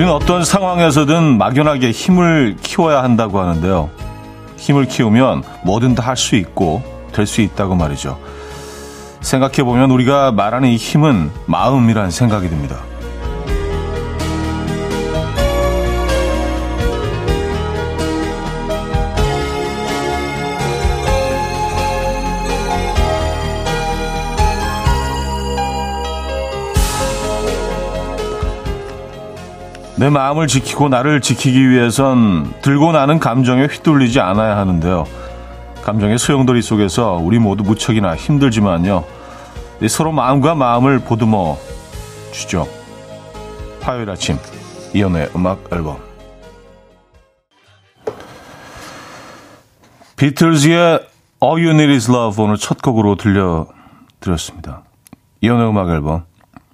우리는 어떤 상황에서든 막연하게 힘을 키워야 한다고 하는데요. 힘을 키우면 뭐든 다 할 수 있고 될 수 있다고 말이죠. 생각해보면 우리가 말하는 이 힘은 마음이란 생각이 듭니다. 내 마음을 지키고 나를 지키기 위해선 들고 나는 감정에 휘둘리지 않아야 하는데요. 감정의 소용돌이 속에서 우리 모두 무척이나 힘들지만요. 서로 마음과 마음을 보듬어 주죠. 화요일 아침 이연의 음악 앨범 비틀즈의 All You Need Is Love 오늘 첫 곡으로 들려드렸습니다. 이연의 음악 앨범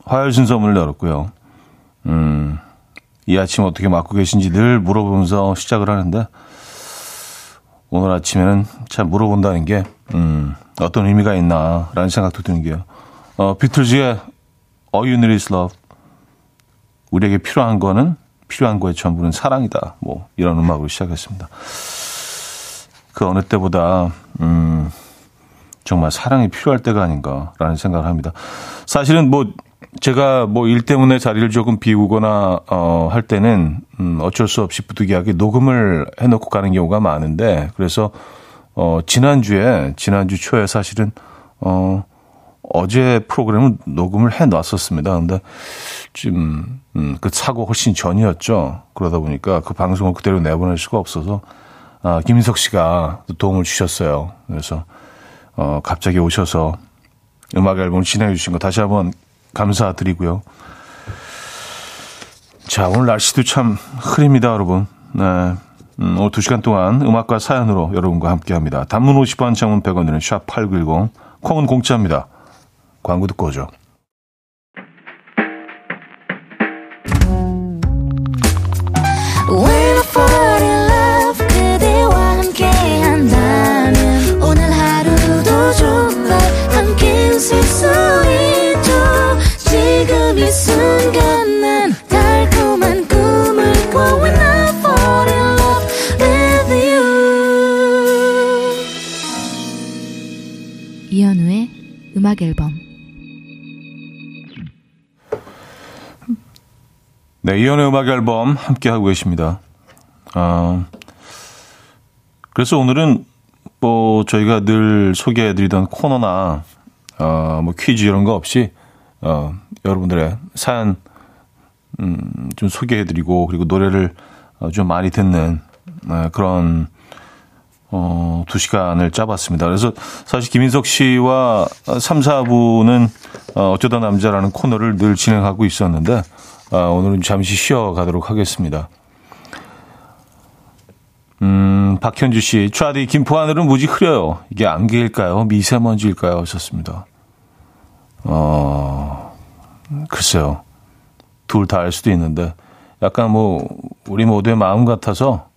화요일 순서 문을 열었고요. 음, 이 아침 어떻게 맞고 계신지 늘 물어보면서 시작을 하는데 오늘 아침에는 참 물어본다는 게 음, 어떤 의미가 있나라는 생각도 드는 게요. 어, 비틀즈의 All You Need Is Love 우리에게 필요한 거는 필요한 거의 전부는 사랑이다. 뭐 이런 음악으로 시작했습니다. 그 어느 때보다 음, 정말 사랑이 필요할 때가 아닌가라는 생각을 합니다. 사실은 뭐 제가 뭐 일 때문에 자리를 조금 비우거나 어, 할 때는 음, 어쩔 수 없이 부득이하게 녹음을 해놓고 가는 경우가 많은데 그래서 어, 지난주에 지난주 초에 사실은 어, 어제 프로그램을 녹음을 해 놨었습니다. 근데 지금 음, 그 사고 훨씬 전이었죠. 그러다 보니까 그 방송을 그대로 내보낼 수가 없어서 아, 김인석 씨가 도움을 주셨어요. 그래서 어, 갑자기 오셔서 음악 앨범을 진행해 주신 거 다시 한번 감사드리고요. 자, 오늘 날씨도 참 흐립니다, 여러분. 네. 음, 오늘 2시간 동안 음악과 사연으로 여러분과 함께 합니다. 단문 50원, 장문 100원들은 샵8910, 콩은 공짜입니다. 광고 듣고 오죠. 네, 이연의 음악 앨범 함께 하고 계십니다. 아, 그래서 오늘은 뭐 저희가 늘 소개해드리던 코너나 어, 뭐 퀴즈 이런 거 없이 어, 여러분들의 사연 음, 좀 소개해드리고 그리고 노래를 어, 좀 많이 듣는 어, 그런 어, 두 시간을 짜봤습니다. 그래서 사실 김인석 씨와 3, 4부는 어, 어쩌다 남자라는 코너를 늘 진행하고 있었는데, 아, 오늘은 잠시 쉬어가도록 하겠습니다. 음, 박현주 씨, 차디 김포 하늘은 무지 흐려요. 이게 안개일까요? 미세먼지일까요? 하셨습니다. 어, 글쎄요. 둘 다 알 수도 있는데, 약간 뭐, 우리 모두의 마음 같아서,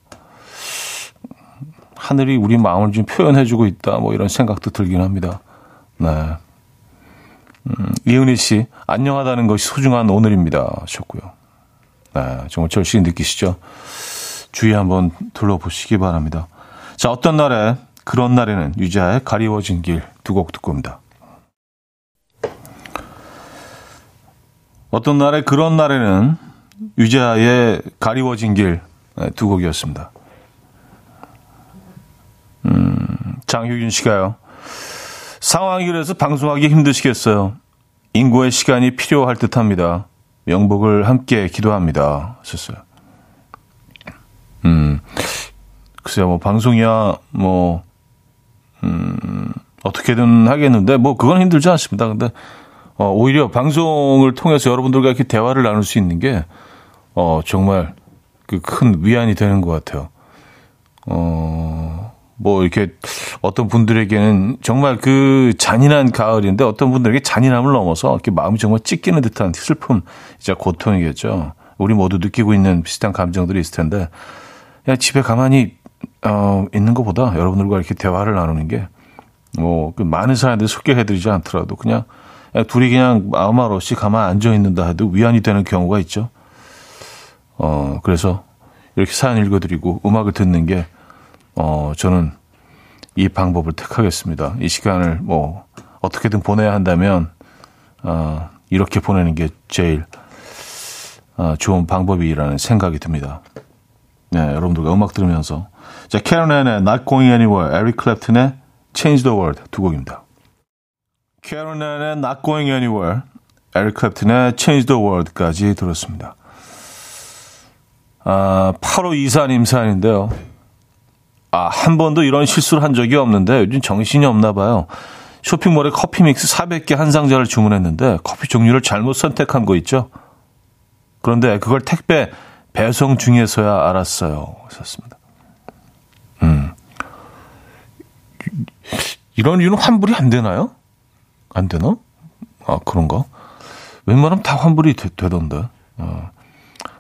하늘이 우리 마음을 좀 표현해주고 있다. 뭐 이런 생각도 들긴 합니다. 네. 음, 이은희 씨, 안녕하다는 것이 소중한 오늘입니다. 하셨고요. 네, 정말 절실히 느끼시죠? 주의 한번 둘러보시기 바랍니다. 자, 어떤 날에, 그런 날에는 유자의 가리워진 길 두 곡 듣고 옵니다. 어떤 날에, 그런 날에는 유자의 가리워진 길 두 곡이었습니다. 음, 장효균 씨가요. 상황이 그래서 방송하기 힘드시겠어요. 인구의 시간이 필요할 듯 합니다. 명복을 함께 기도합니다. 하셨어요. 음, 글쎄요, 뭐, 방송이야, 뭐, 음, 어떻게든 하겠는데, 뭐, 그건 힘들지 않습니다. 근데, 어, 오히려 방송을 통해서 여러분들과 이렇게 대화를 나눌 수 있는 게, 어, 정말 그 큰 위안이 되는 것 같아요. 어, 뭐 이렇게 어떤 분들에게는 정말 그 잔인한 가을인데 어떤 분들에게 잔인함을 넘어서 이렇게 마음이 정말 찢기는 듯한 슬픔, 이제 고통이겠죠. 우리 모두 느끼고 있는 비슷한 감정들이 있을 텐데 그냥 집에 가만히 어, 있는 것보다 여러분들과 이렇게 대화를 나누는 게 뭐, 그 많은 사람들 소개해드리지 않더라도 그냥, 그냥 둘이 그냥 아무 말 없이 가만 앉아 있는다 해도 위안이 되는 경우가 있죠. 어, 그래서 이렇게 사연 읽어드리고 음악을 듣는 게, 어, 저는 이 방법을 택하겠습니다. 이 시간을 뭐, 어떻게든 보내야 한다면, 어, 이렇게 보내는 게 제일, 어, 좋은 방법이라는 생각이 듭니다. 네, 여러분들과 음악 들으면서. 자, 캐런 앤의 Not Going Anywhere, 에릭 클랩튼의 Change the World 두 곡입니다. 캐런 앤의 Not Going Anywhere, 에릭 클랩튼의 Change the World까지 들었습니다. 아, 8호 이사님 사연인데요. 아, 한 번도 이런 실수를 한 적이 없는데 요즘 정신이 없나 봐요. 쇼핑몰에 커피 믹스 400개 한 상자를 주문했는데 커피 종류를 잘못 선택한 거 있죠? 그런데 그걸 택배 배송 중에서야 알았어요. 썼습니다. 음. 이런 이유는 환불이 안 되나요? 안 되나? 아, 그런가? 웬만하면 다 환불이 되, 던데 어.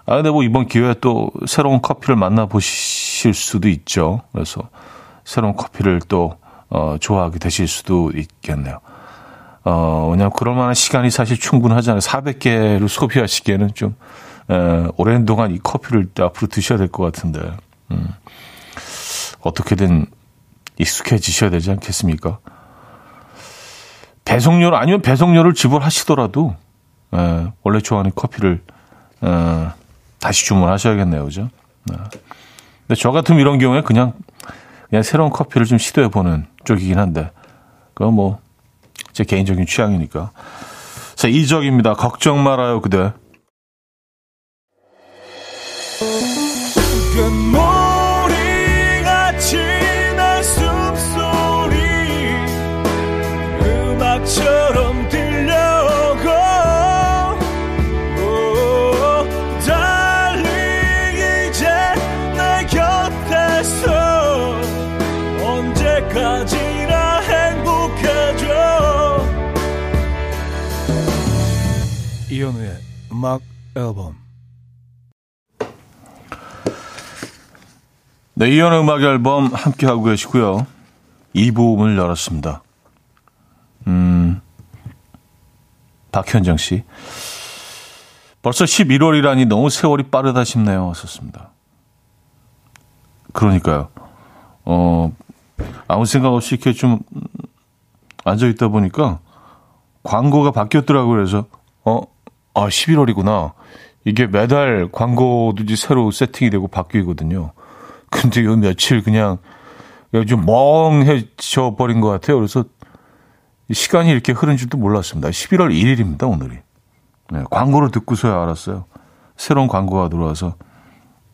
아, 근데 뭐 이번 기회에 또 새로운 커피를 만나보 실 수도 있죠. 그래서 새로운 커피를 또, 어, 좋아하게 되실 수도 있겠네요. 어, 왜냐면 그럴 만한 시간이 사실 충분하잖아요. 400개를 소비하시기에는 좀, 에, 오랜 동안 이 커피를 앞으로 드셔야 될 것 같은데, 음, 어떻게든 익숙해지셔야 되지 않겠습니까? 배송료를, 아니면 배송료를 지불하시더라도, 에, 원래 좋아하는 커피를, 에, 다시 주문하셔야겠네요. 그죠? 네. 근데 저 같으면 이런 경우에 그냥, 그냥 새로운 커피를 좀 시도해 보는 쪽이긴 한데, 그건 뭐, 제 개인적인 취향이니까. 자, 이적입니다. 걱정 말아요, 그대. 음악 앨범 네, 이현우의 음악 앨범 함께하고 계시고요. 2부음을 열었습니다. 음, 박현정 씨. 벌써 11월이라니 너무 세월이 빠르다 싶네요. 썼습니다. 그러니까요. 어, 아무 생각 없이 이렇게 좀 앉아있다 보니까 광고가 바뀌었더라고요. 그래서, 어, 아, 11월이구나. 이게 매달 광고들이 새로 세팅이 되고 바뀌거든요. 근데 요 며칠 그냥 좀 멍해져 버린 것 같아요. 그래서 시간이 이렇게 흐른 줄도 몰랐습니다. 11월 1일입니다, 오늘이. 네, 광고를 듣고서야 알았어요. 새로운 광고가 들어와서,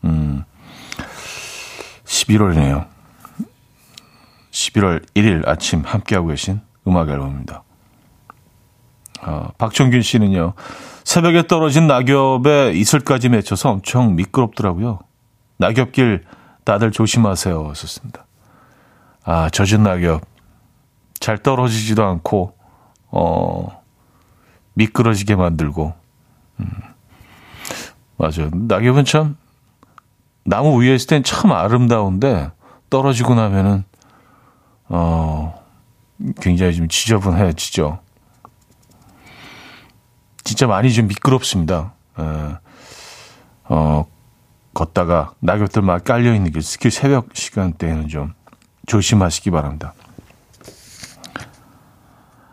음, 11월이네요. 11월 1일 아침 함께하고 계신 음악 앨범입니다. 어, 박정균 씨는요, 새벽에 떨어진 낙엽에 이슬까지 맺혀서 엄청 미끄럽더라고요. 낙엽길 다들 조심하세요. 썼습니다. 아, 젖은 낙엽. 잘 떨어지지도 않고, 어, 미끄러지게 만들고. 음, 맞아요. 낙엽은 참, 나무 위에 있을 땐 참 아름다운데, 떨어지고 나면은, 어, 굉장히 좀 지저분해지죠. 진짜 많이 좀 미끄럽습니다. 어, 어 걷다가 낙엽들 막 깔려 있는 길, 특히 새벽 시간대에는 좀 조심하시기 바랍니다.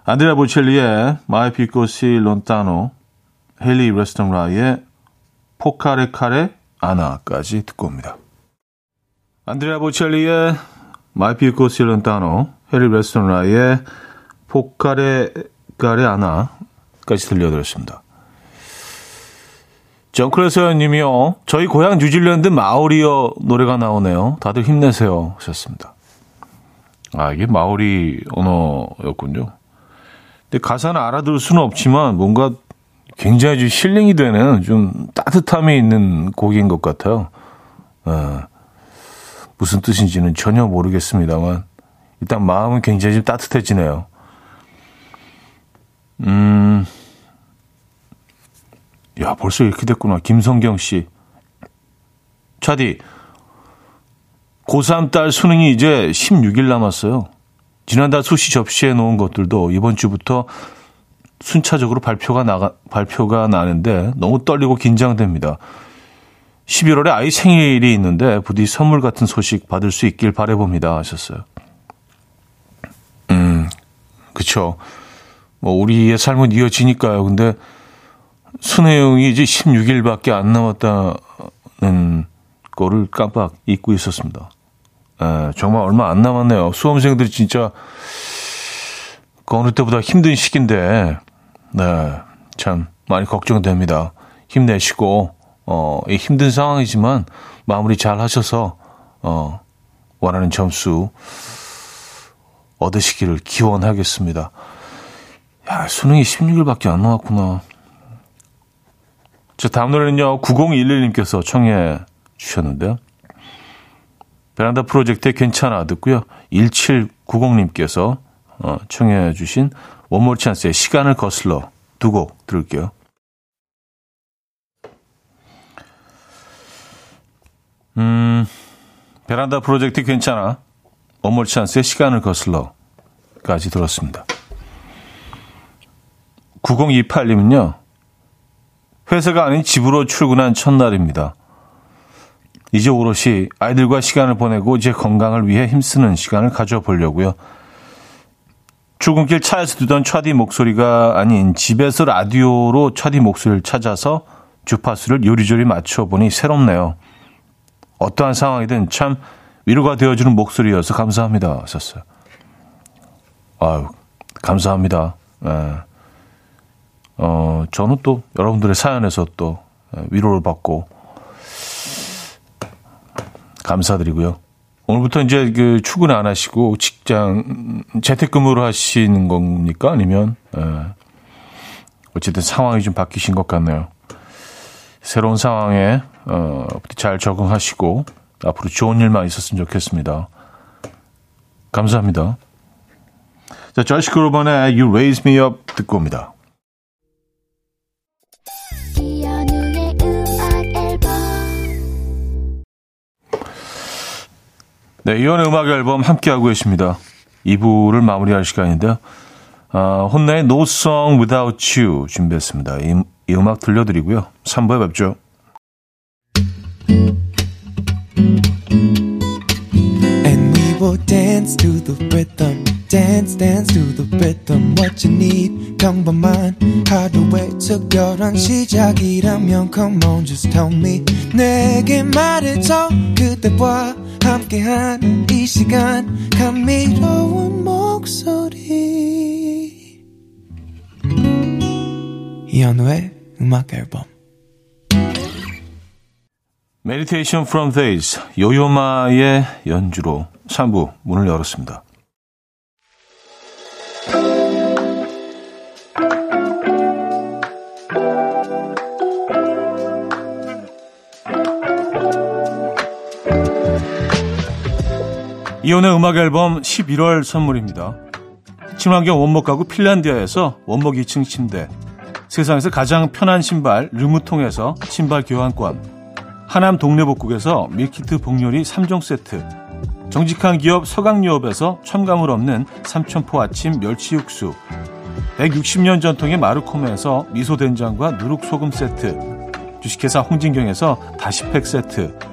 안드레아 보첼리의 Mai più così lontano, 헤일리 웨스튼라의 Pokarekare Ana까지 듣고 옵니다. 안드레아 보첼리의 Mai più così lontano, 헤일리 웨스튼라의 Pokarekare Ana 까지 들려드렸습니다. 정크레서 님이요. 저희 고향 뉴질랜드 마오리어 노래가 나오네요. 다들 힘내세요. 하셨습니다. 아, 이게 마오리 언어였군요. 근데 가사는 알아들을 수는 없지만 뭔가 굉장히 좀 힐링이 되는 좀 따뜻함이 있는 곡인 것 같아요. 어, 무슨 뜻인지는 전혀 모르겠습니다만 일단 마음은 굉장히 좀 따뜻해지네요. 음, 야, 벌써 이렇게 됐구나. 김성경 씨. 차디, 고3 딸 수능이 이제 16일 남았어요. 지난달 수시 접시해 놓은 것들도 이번 주부터 순차적으로 발표가 나가, 발표가 나는데 너무 떨리고 긴장됩니다. 11월에 아이 생일이 있는데 부디 선물 같은 소식 받을 수 있길 바래봅니다 하셨어요. 음, 그쵸. 뭐 우리의 삶은 이어지니까요. 근데 순회용이 이제 16일밖에 안 남았다는 거를 깜빡 잊고 있었습니다. 에, 정말 얼마 안 남았네요. 수험생들이 진짜 그 어느 때보다 힘든 시기인데, 네, 참 많이 걱정됩니다. 힘내시고, 어, 이 힘든 상황이지만 마무리 잘 하셔서, 어, 원하는 점수 얻으시기를 기원하겠습니다. 야, 수능이 16일밖에 안 남았구나. 자, 다음 노래는요, 9011님께서 청해 주셨는데요. 베란다 프로젝트의 괜찮아 듣고요. 1790님께서 어, 청해 주신 원몰 찬스의 시간을 거슬러 두 곡 들을게요. 음, 베란다 프로젝트 괜찮아. 원몰 찬스의 시간을 거슬러까지 들었습니다. 9028님은요. 회사가 아닌 집으로 출근한 첫날입니다. 이제 오롯이 아이들과 시간을 보내고 제 건강을 위해 힘쓰는 시간을 가져보려고요. 출근길 차에서 듣던 차디 목소리가 아닌 집에서 라디오로 차디 목소리를 찾아서 주파수를 요리조리 맞춰보니 새롭네요. 어떠한 상황이든 참 위로가 되어주는 목소리여서 감사합니다. 하셨어요. 아유, 감사합니다. 네. 어, 저는 또 여러분들의 사연에서 또 위로를 받고 감사드리고요. 오늘부터 이제 그 출근 안 하시고 직장 재택근무를 하시는 겁니까? 아니면 에, 어쨌든 상황이 좀 바뀌신 것 같네요. 새로운 상황에 어, 잘 적응하시고 앞으로 좋은 일만 있었으면 좋겠습니다. 감사합니다. 자, 저시 그로번의 You Raise Me Up 듣고 옵니다. 네, 이혼의 음악 앨범 함께하고 계십니다. 2부를 마무리할 시간인데요. 아, 혼나의 No Song Without You 준비했습니다. 이, 이 음악 들려드리고요. 3부에 뵙죠. 내게 말해줘 그대와 함께한 이 시간 감미로운 목소리 이현우의 음악 앨범 Meditation from Days 요요마의 연주로 3부 문을 열었습니다. 이현우의 음악 앨범 11월 선물입니다. 친환경 원목 가구 핀란디아에서 원목 2층 침대. 세상에서 가장 편한 신발 르무통에서 신발 교환권. 하남 동네복국에서 밀키트 복요리 3종 세트. 정직한 기업 서강유업에서 첨가물 없는 삼천포 아침 멸치 육수. 160년 전통의 마르코메에서 미소된장과 누룩소금 세트. 주식회사 홍진경에서 다시팩 세트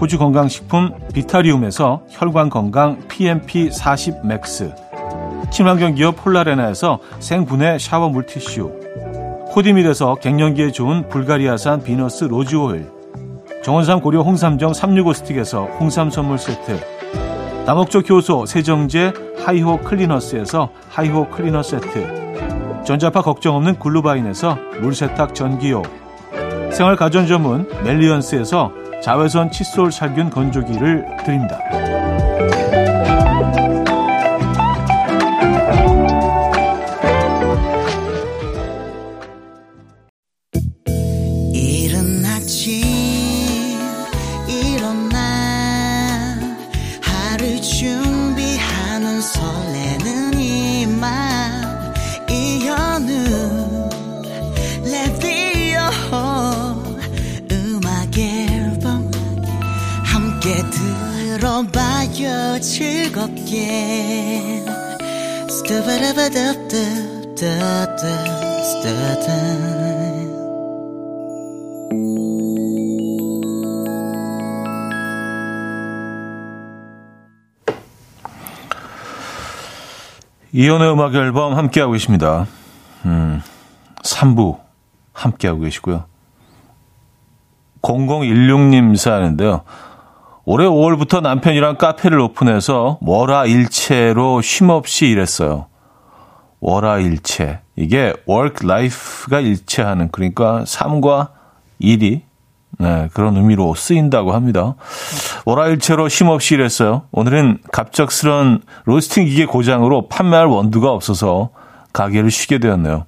호주 건강식품 비타리움에서 혈관 건강 PMP 40 맥스, 친환경 기업 폴라레나에서 생분해 샤워 물티슈, 코디밀에서 갱년기에 좋은 불가리아산 비너스 로즈 오일, 정원삼 고려 홍삼정 365 스틱에서 홍삼 선물 세트, 다목적 효소 세정제 하이호 클리너스에서 하이호 클리너 세트, 전자파 걱정 없는 글루바인에서 물세탁 전기요, 생활 가전 전문 멜리언스에서 자외선 칫솔 살균 건조기를 드립니다. 이연의 음악 앨범 함께하고 계십니다. 음, 3부 함께하고 계시고요. 0016님 사연인데요. 올해 5월부터 남편이랑 카페를 오픈해서 월화 일체로 쉼없이 일했어요. 월화 일체. 이게 work life가 일체하는 그러니까 삶과 일이 네, 그런 의미로 쓰인다고 합니다. 월화일체로 쉼없이 일했어요. 오늘은 갑작스런 로스팅 기계 고장으로 판매할 원두가 없어서 가게를 쉬게 되었네요.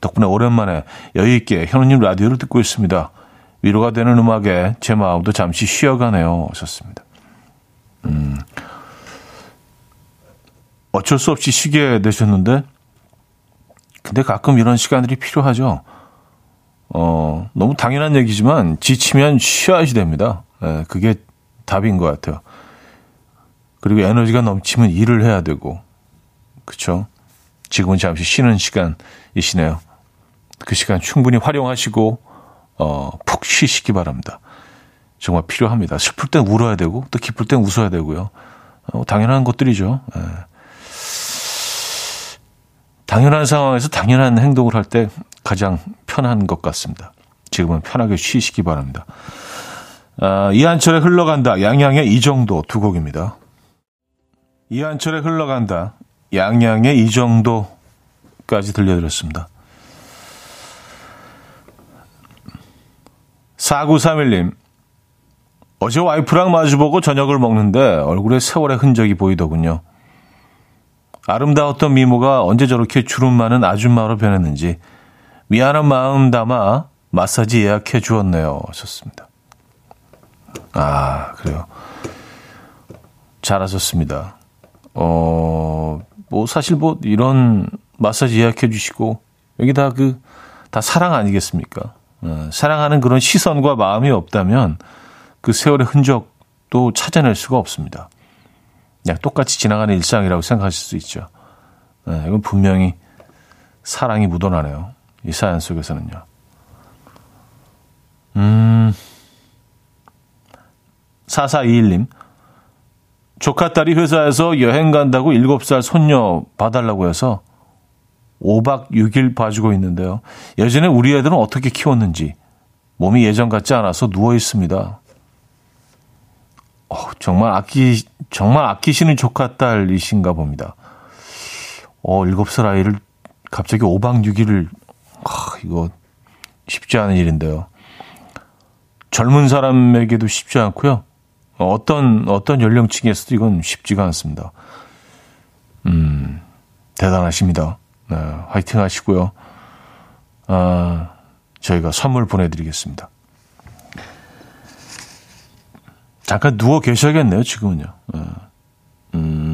덕분에 오랜만에 여유있게 현우님 라디오를 듣고 있습니다. 위로가 되는 음악에 제 마음도 잠시 쉬어가네요. 하셨습니다. 음, 어쩔 수 없이 쉬게 되셨는데, 근데 가끔 이런 시간들이 필요하죠. 어, 너무 당연한 얘기지만 지치면 쉬어야지 됩니다. 예, 그게 답인 것 같아요. 그리고 에너지가 넘치면 일을 해야 되고, 그쵸? 지금은 잠시 쉬는 시간이시네요. 그 시간 충분히 활용하시고, 어, 푹 쉬시기 바랍니다. 정말 필요합니다. 슬플 땐 울어야 되고, 또 기쁠 땐 웃어야 되고요. 어, 당연한 것들이죠. 예. 당연한 상황에서 당연한 행동을 할 때 가장 편한 것 같습니다. 지금은 편하게 쉬시기 바랍니다. 아, 이한철의 흘러간다. 양양의 이 정도 두 곡입니다. 이한철의 흘러간다. 양양의 이 정도까지 들려드렸습니다. 4931님. 어제 와이프랑 마주보고 저녁을 먹는데 얼굴에 세월의 흔적이 보이더군요. 아름다웠던 미모가 언제 저렇게 주름 많은 아줌마로 변했는지 미안한 마음 담아 마사지 예약해 주었네요. 하셨습니다. 아, 그래요. 잘하셨습니다. 어, 뭐, 사실 뭐, 이런 마사지 예약해 주시고, 여기 다 그, 다 사랑 아니겠습니까? 어, 사랑하는 그런 시선과 마음이 없다면, 그 세월의 흔적도 찾아낼 수가 없습니다. 그냥 똑같이 지나가는 일상이라고 생각하실 수 있죠. 네, 이건 분명히 사랑이 묻어나네요. 이 사연 속에서는요. 음, 4421님. 조카 딸이 회사에서 여행 간다고 7살 손녀 봐달라고 해서 5박 6일 봐주고 있는데요. 예전에 우리 애들은 어떻게 키웠는지 몸이 예전 같지 않아서 누워 있습니다. 어, 정말 아끼, 정말 아끼시는 조카 딸이신가 봅니다. 어, 7살 아이를 갑자기 5박 6일을 아, 이거 쉽지 않은 일인데요. 젊은 사람에게도 쉽지 않고요. 어떤 어떤 연령층에서도 이건 쉽지가 않습니다. 음, 대단하십니다. 네, 화이팅 하시고요. 아, 저희가 선물 보내드리겠습니다. 잠깐 누워 계셔야겠네요, 지금은요. 네. 음,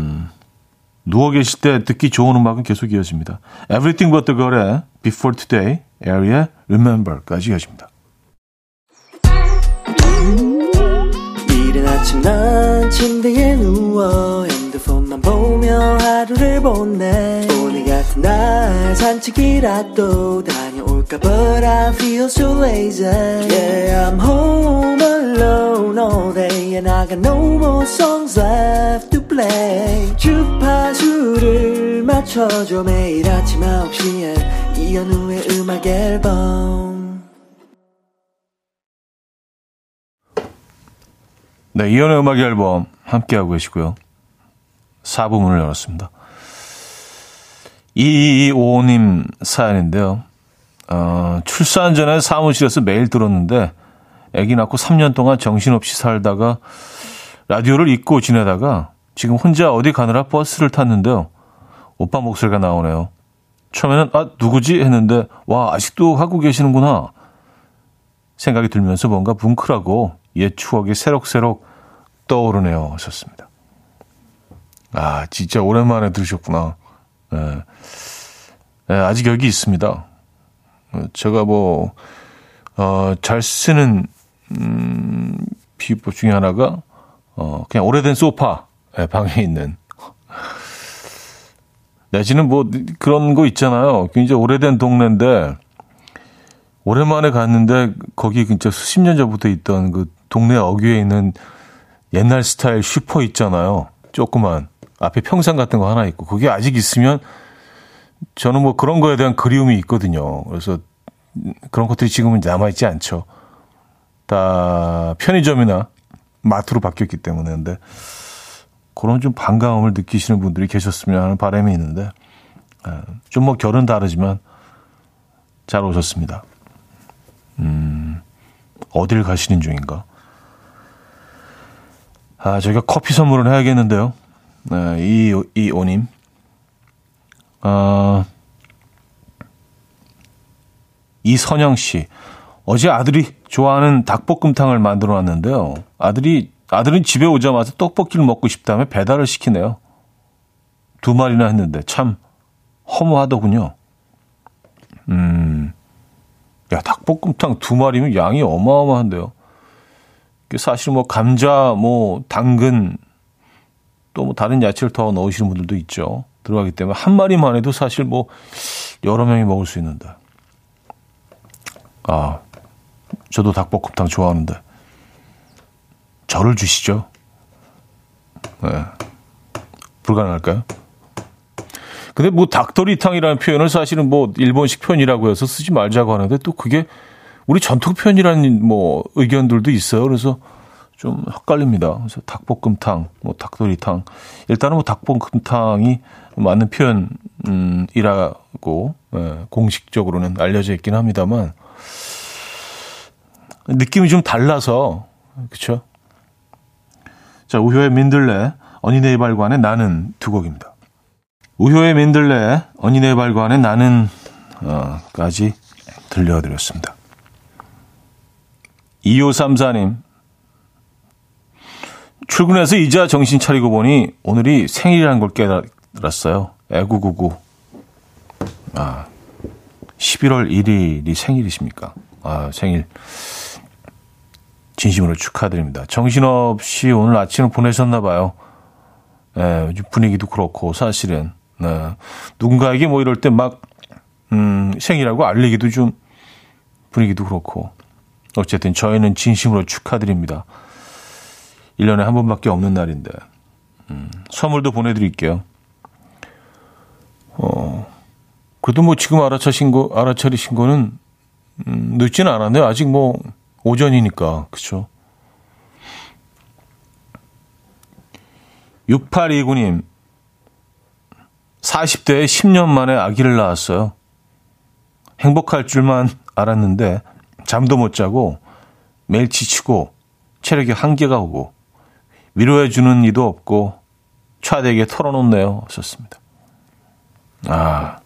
누워 계실 때 듣기 좋은 음악은 계속 이어집니다. Everything But The Girl의 Before Today, Air의 Remember까지 이어집니다. 이른 아침 난 침대에 누워 핸드폰만 보며 하루를 보내 오늘 같은 날 산책이라도 다 녀올까 But I feel so lazy Yeah I'm home alone all day And I got no more songs left to play 주파수를 맞춰줘 매일 아침 9시에 이현우의 음악 앨범 네, 이연의 음악 앨범 함께하고 계시고요. 4부 문을 열었습니다. 2225님 사연인데요. 어, 출산 전에 사무실에서 매일 들었는데 아기 낳고 3년 동안 정신없이 살다가 라디오를 잊고 지내다가 지금 혼자 어디 가느라 버스를 탔는데요. 오빠 목소리가 나오네요. 처음에는 아 누구지 했는데 와 아직도 하고 계시는구나 생각이 들면서 뭔가 뭉클하고 옛 추억이 새록새록 떠오르네요 하셨습니다. 아 진짜 오랜만에 들으셨구나. 네. 네, 아직 여기 있습니다. 제가 뭐, 어, 잘 쓰는, 음, 비법 중에 하나가, 어, 그냥 오래된 소파, 네, 방에 있는. 내지는 뭐 그런 거 있잖아요. 굉장히 오래된 동네인데 오랜만에 갔는데 거기 진짜 수십 년 전부터 있던 그 동네 어귀에 있는 옛날 스타일 슈퍼 있잖아요. 조그만 앞에 평상 같은 거 하나 있고 그게 아직 있으면 저는 뭐 그런 거에 대한 그리움이 있거든요. 그래서 그런 것들이 지금은 남아 있지 않죠. 다 편의점이나 마트로 바뀌었기 때문에 근데 그런 좀 반가움을 느끼시는 분들이 계셨으면 하는 바람이 있는데 예, 좀뭐 결은 다르지만 잘 오셨습니다. 음, 어딜 가시는 중인가? 아, 저희가 커피 선물을 해야겠는데요. 네, 이, 이 오님. 아, 이선영 씨. 어제 아들이 좋아하는 닭볶음탕을 만들어 놨는데요. 아들이, 아들은 집에 오자마자 떡볶이를 먹고 싶다며 배달을 시키네요. 두 마리나 했는데 참 허무하더군요. 음, 야, 닭볶음탕 두 마리면 양이 어마어마한데요. 사실 뭐 감자, 뭐 당근, 또 뭐 다른 야채를 더 넣으시는 분들도 있죠. 들어가기 때문에 한 마리만 해도 사실 뭐 여러 명이 먹을 수 있는데. 아, 저도 닭볶음탕 좋아하는데. 저를 주시죠. 네. 불가능할까요? 근데 뭐 닭도리탕이라는 표현을 사실은 뭐 일본식 표현이라고 해서 쓰지 말자고 하는데 또 그게 우리 전통 표현이라는 뭐 의견들도 있어요. 그래서 좀 헷갈립니다. 그래서 닭볶음탕, 뭐 닭도리탕. 일단은 뭐 닭볶음탕이 맞는 표현이라고 예, 공식적으로는 알려져 있긴 합니다만 느낌이 좀 달라서 그렇죠. 자 우효의 민들레 어니네 발관의 나는 두 곡입니다. 우효의 민들레 어니네 발관의 나는까지 들려드렸습니다. 2534님 출근해서 이자 정신 차리고 보니 오늘이 생일이라는 걸 깨달았어요. 애구구구. 아, 11월 1일이 생일이십니까? 아, 생일. 진심으로 축하드립니다. 정신없이 오늘 아침을 보내셨나 봐요. 예, 분위기도 그렇고, 사실은. 네. 누군가에게 뭐 이럴 때 막, 음, 생일하고 알리기도 좀 분위기도 그렇고. 어쨌든 저희는 진심으로 축하드립니다. 1년에 한 번밖에 없는 날인데. 음, 선물도 보내드릴게요. 어, 그래도 뭐 지금 알아차신 거, 알아차리신 거는, 음, 늦지는 않았네요. 아직 뭐, 오전이니까. 그쵸? 6829님, 40대에 10년 만에 아기를 낳았어요. 행복할 줄만 알았는데, 잠도 못 자고, 매일 지치고, 체력이 한계가 오고, 위로해 주는 이도 없고 차대게 털어놓네요. 썼습니다. 아,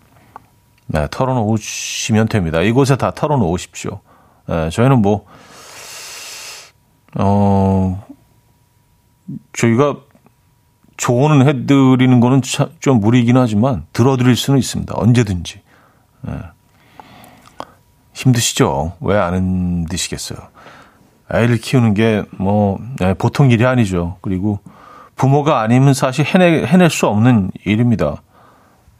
네, 털어놓으시면 됩니다. 이곳에 다 털어놓으십시오. 네, 저희는 뭐, 어, 저희가 조언을 해드리는 거는 좀 무리이긴 하지만 들어드릴 수는 있습니다. 언제든지. 네. 힘드시죠? 왜안 힘드시겠어요? 아이를 키우는 게뭐 네, 보통 일이 아니죠. 그리고 부모가 아니면 사실 해내, 해낼 수 없는 일입니다.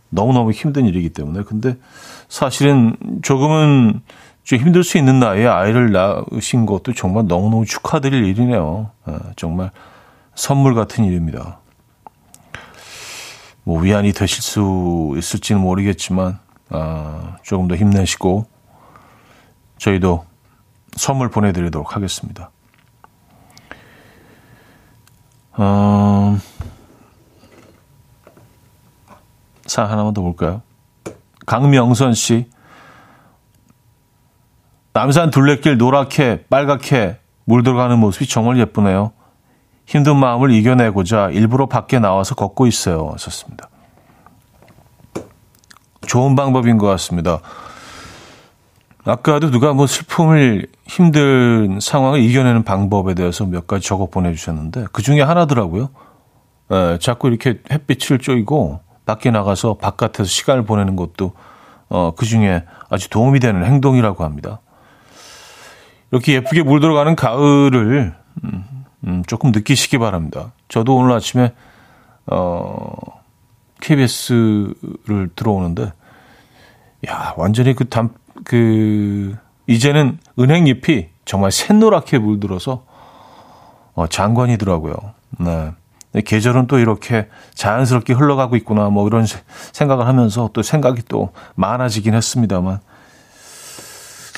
너무너무 힘든 일이기 때문에. 근데 사실은 조금은 좀 힘들 수 있는 나이에 아이를 낳으신 것도 정말 너무너무 축하드릴 일이네요. 아, 정말 선물 같은 일입니다. 뭐 위안이 되실 수 있을지는 모르겠지만 아, 조금 더 힘내시고 저희도 선물 보내드리도록 하겠습니다. 어, 사 하나만 더 볼까요? 강명선 씨. 남산 둘레길 노랗게 빨갛게 물들어가는 모습이 정말 예쁘네요. 힘든 마음을 이겨내고자 일부러 밖에 나와서 걷고 있어요. 하셨습니다. 좋은 방법인 것 같습니다. 아까도 누가 뭐 슬픔을 힘든 상황을 이겨내는 방법에 대해서 몇 가지 적어 보내주셨는데 그 중에 하나더라고요. 에, 예, 자꾸 이렇게 햇빛을 쬐고 밖에 나가서 바깥에서 시간을 보내는 것도 어, 그 중에 아주 도움이 되는 행동이라고 합니다. 이렇게 예쁘게 물들어가는 가을을 음, 음, 조금 느끼시기 바랍니다. 저도 오늘 아침에 어, KBS를 들어오는데, 야, 완전히 그 담, 그, 이제는 은행잎이 정말 샛노랗게 물들어서, 어, 장관이더라고요. 네. 계절은 또 이렇게 자연스럽게 흘러가고 있구나, 뭐 이런 생각을 하면서 또 생각이 또 많아지긴 했습니다만.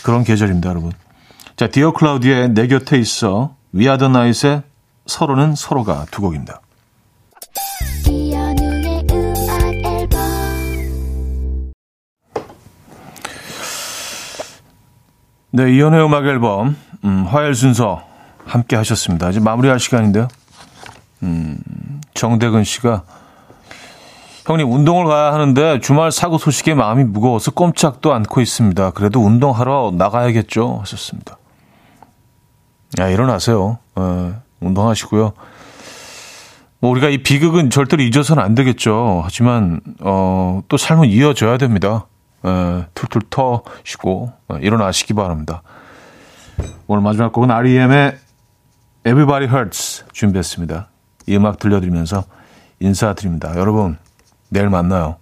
그런 계절입니다, 여러분. 자, 디어 클라우디의 내 곁에 있어, 위아더 나잇의 서로는 서로가 두 곡입니다. 네, 이연의 음악 앨범, 음, 화요일 순서 함께 하셨습니다. 이제 마무리할 시간인데요. 음, 정대근 씨가 형님 운동을 가야 하는데 주말 사고 소식에 마음이 무거워서 꼼짝도 않고 있습니다. 그래도 운동하러 나가야겠죠. 하셨습니다. 야, 일어나세요. 어, 운동하시고요. 뭐 우리가 이 비극은 절대로 잊어서는 안 되겠죠. 하지만 어, 또 삶은 이어져야 됩니다. 에, 툴툴 터시고 어, 일어나시기 바랍니다. 오늘 마지막 곡은 R.E.M의 Everybody Hurts 준비했습니다. 이 음악 들려드리면서 인사드립니다. 여러분, 내일 만나요.